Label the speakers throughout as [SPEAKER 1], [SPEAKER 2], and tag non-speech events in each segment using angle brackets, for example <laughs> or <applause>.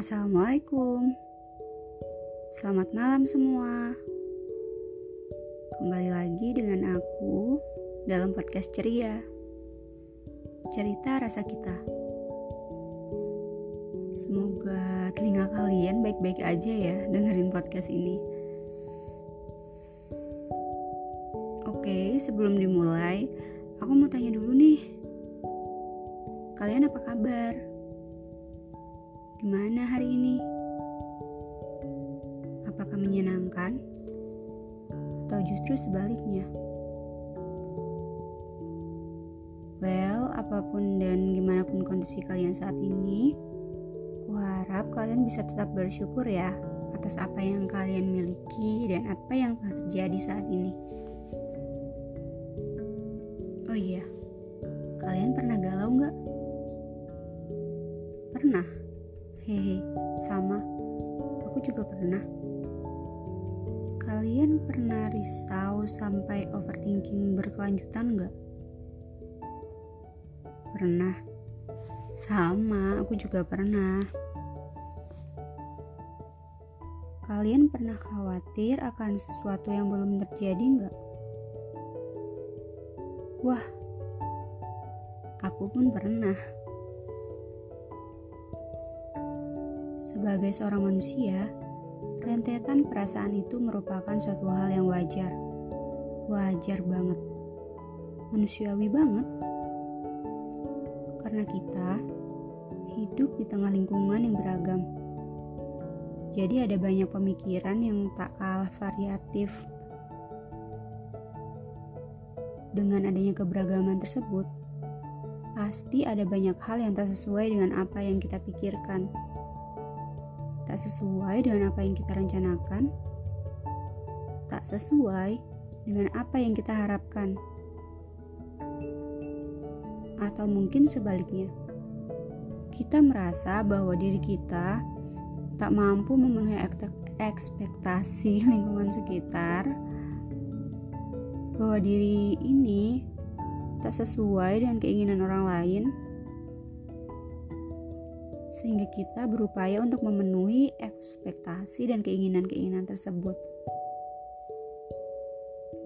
[SPEAKER 1] Assalamualaikum. Selamat malam semua. Kembali lagi dengan aku dalam podcast ceria. Cerita rasa kita. Semoga telinga kalian baik-baik aja ya dengerin podcast ini. Oke sebelum dimulai Aku mau tanya dulu nih. Kalian apa kabar? Gimana hari ini? Apakah menyenangkan? Atau justru sebaliknya? Well, apa pun dan gimana pun kondisi kalian saat ini, ku harap kalian bisa tetap bersyukur ya atas apa yang kalian miliki dan apa yang terjadi saat ini. Oh iya, kalian pernah galau nggak? Pernah Hehe, sama. Aku juga pernah. Kalian pernah risau sampai overthinking berkelanjutan nggak? Pernah. Sama, aku juga pernah. Kalian pernah khawatir akan sesuatu yang belum terjadi nggak? Wah, aku pun pernah. Sebagai seorang manusia, rentetan perasaan itu merupakan suatu hal yang wajar. Wajar banget. Manusiawi banget. Karena kita hidup di tengah lingkungan yang beragam. Jadi ada banyak pemikiran yang tak kalah variatif. Dengan adanya keberagaman tersebut, pasti ada banyak hal yang tak sesuai dengan apa yang kita pikirkan tak sesuai dengan apa yang kita rencanakan, tak sesuai dengan apa yang kita harapkan, atau mungkin sebaliknya, kita merasa bahwa diri kita tak mampu memenuhi ekspektasi <laughs> lingkungan sekitar, bahwa diri ini tak sesuai dengan keinginan orang lain sehingga kita berupaya untuk memenuhi ekspektasi dan keinginan-keinginan tersebut.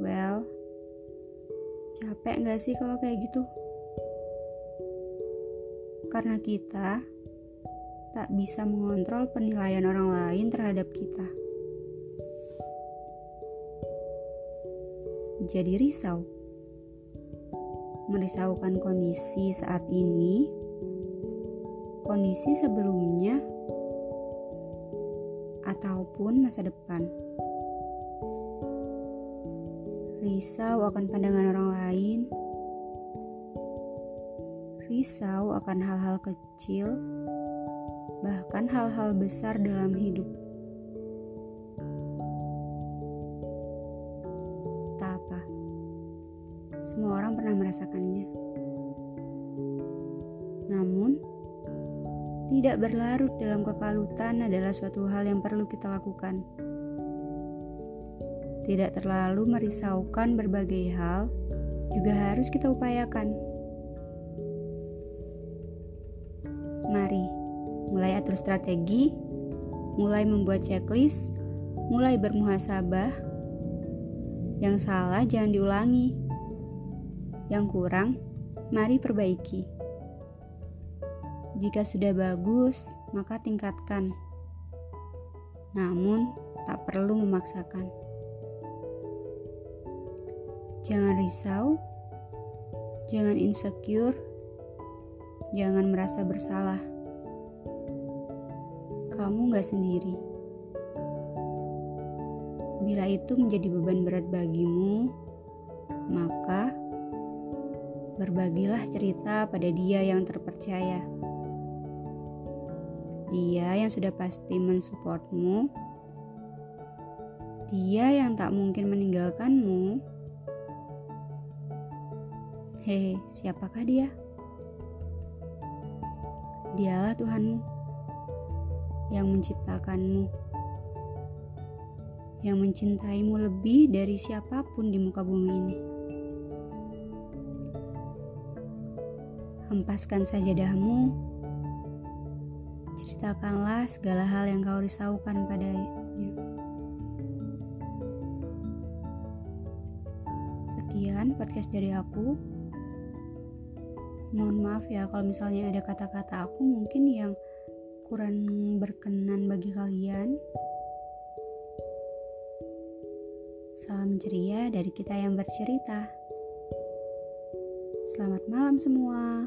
[SPEAKER 1] Well, capek gak sih kalau kayak gitu? Karena kita tak bisa mengontrol penilaian orang lain terhadap kita. Jadi risau. Merisaukan kondisi saat ini kondisi sebelumnya ataupun masa depan. Risau akan pandangan orang lain, risau akan hal-hal kecil, bahkan hal-hal besar dalam hidup. Tak apa, semua orang pernah merasakannya. Namun, tidak berlarut dalam kekalutan adalah suatu hal yang perlu kita lakukan. Tidak terlalu merisaukan berbagai hal juga harus kita upayakan. Mari, mulai atur strategi, mulai membuat checklist, mulai bermuhasabah. Yang salah jangan diulangi. Yang kurang, mari perbaiki. Jika sudah bagus, maka tingkatkan. Namun, tak perlu memaksakan. Jangan risau, jangan insecure, jangan merasa bersalah. Kamu gak sendiri. Bila itu menjadi beban berat bagimu, maka berbagilah cerita pada dia yang terpercaya dia yang sudah pasti mensupportmu, dia yang tak mungkin meninggalkanmu. Hei, siapakah dia? Dialah Tuhanmu yang menciptakanmu, yang mencintaimu lebih dari siapa pun di muka bumi ini. Hempaskan sajadahmu Ceritakanlah segala hal yang kau risaukan padanya. Sekian podcast dari aku. Mohon maaf ya kalau misalnya ada kata-kata aku mungkin yang kurang berkenan bagi kalian. Salam ceria dari kita yang bercerita. Selamat malam semua.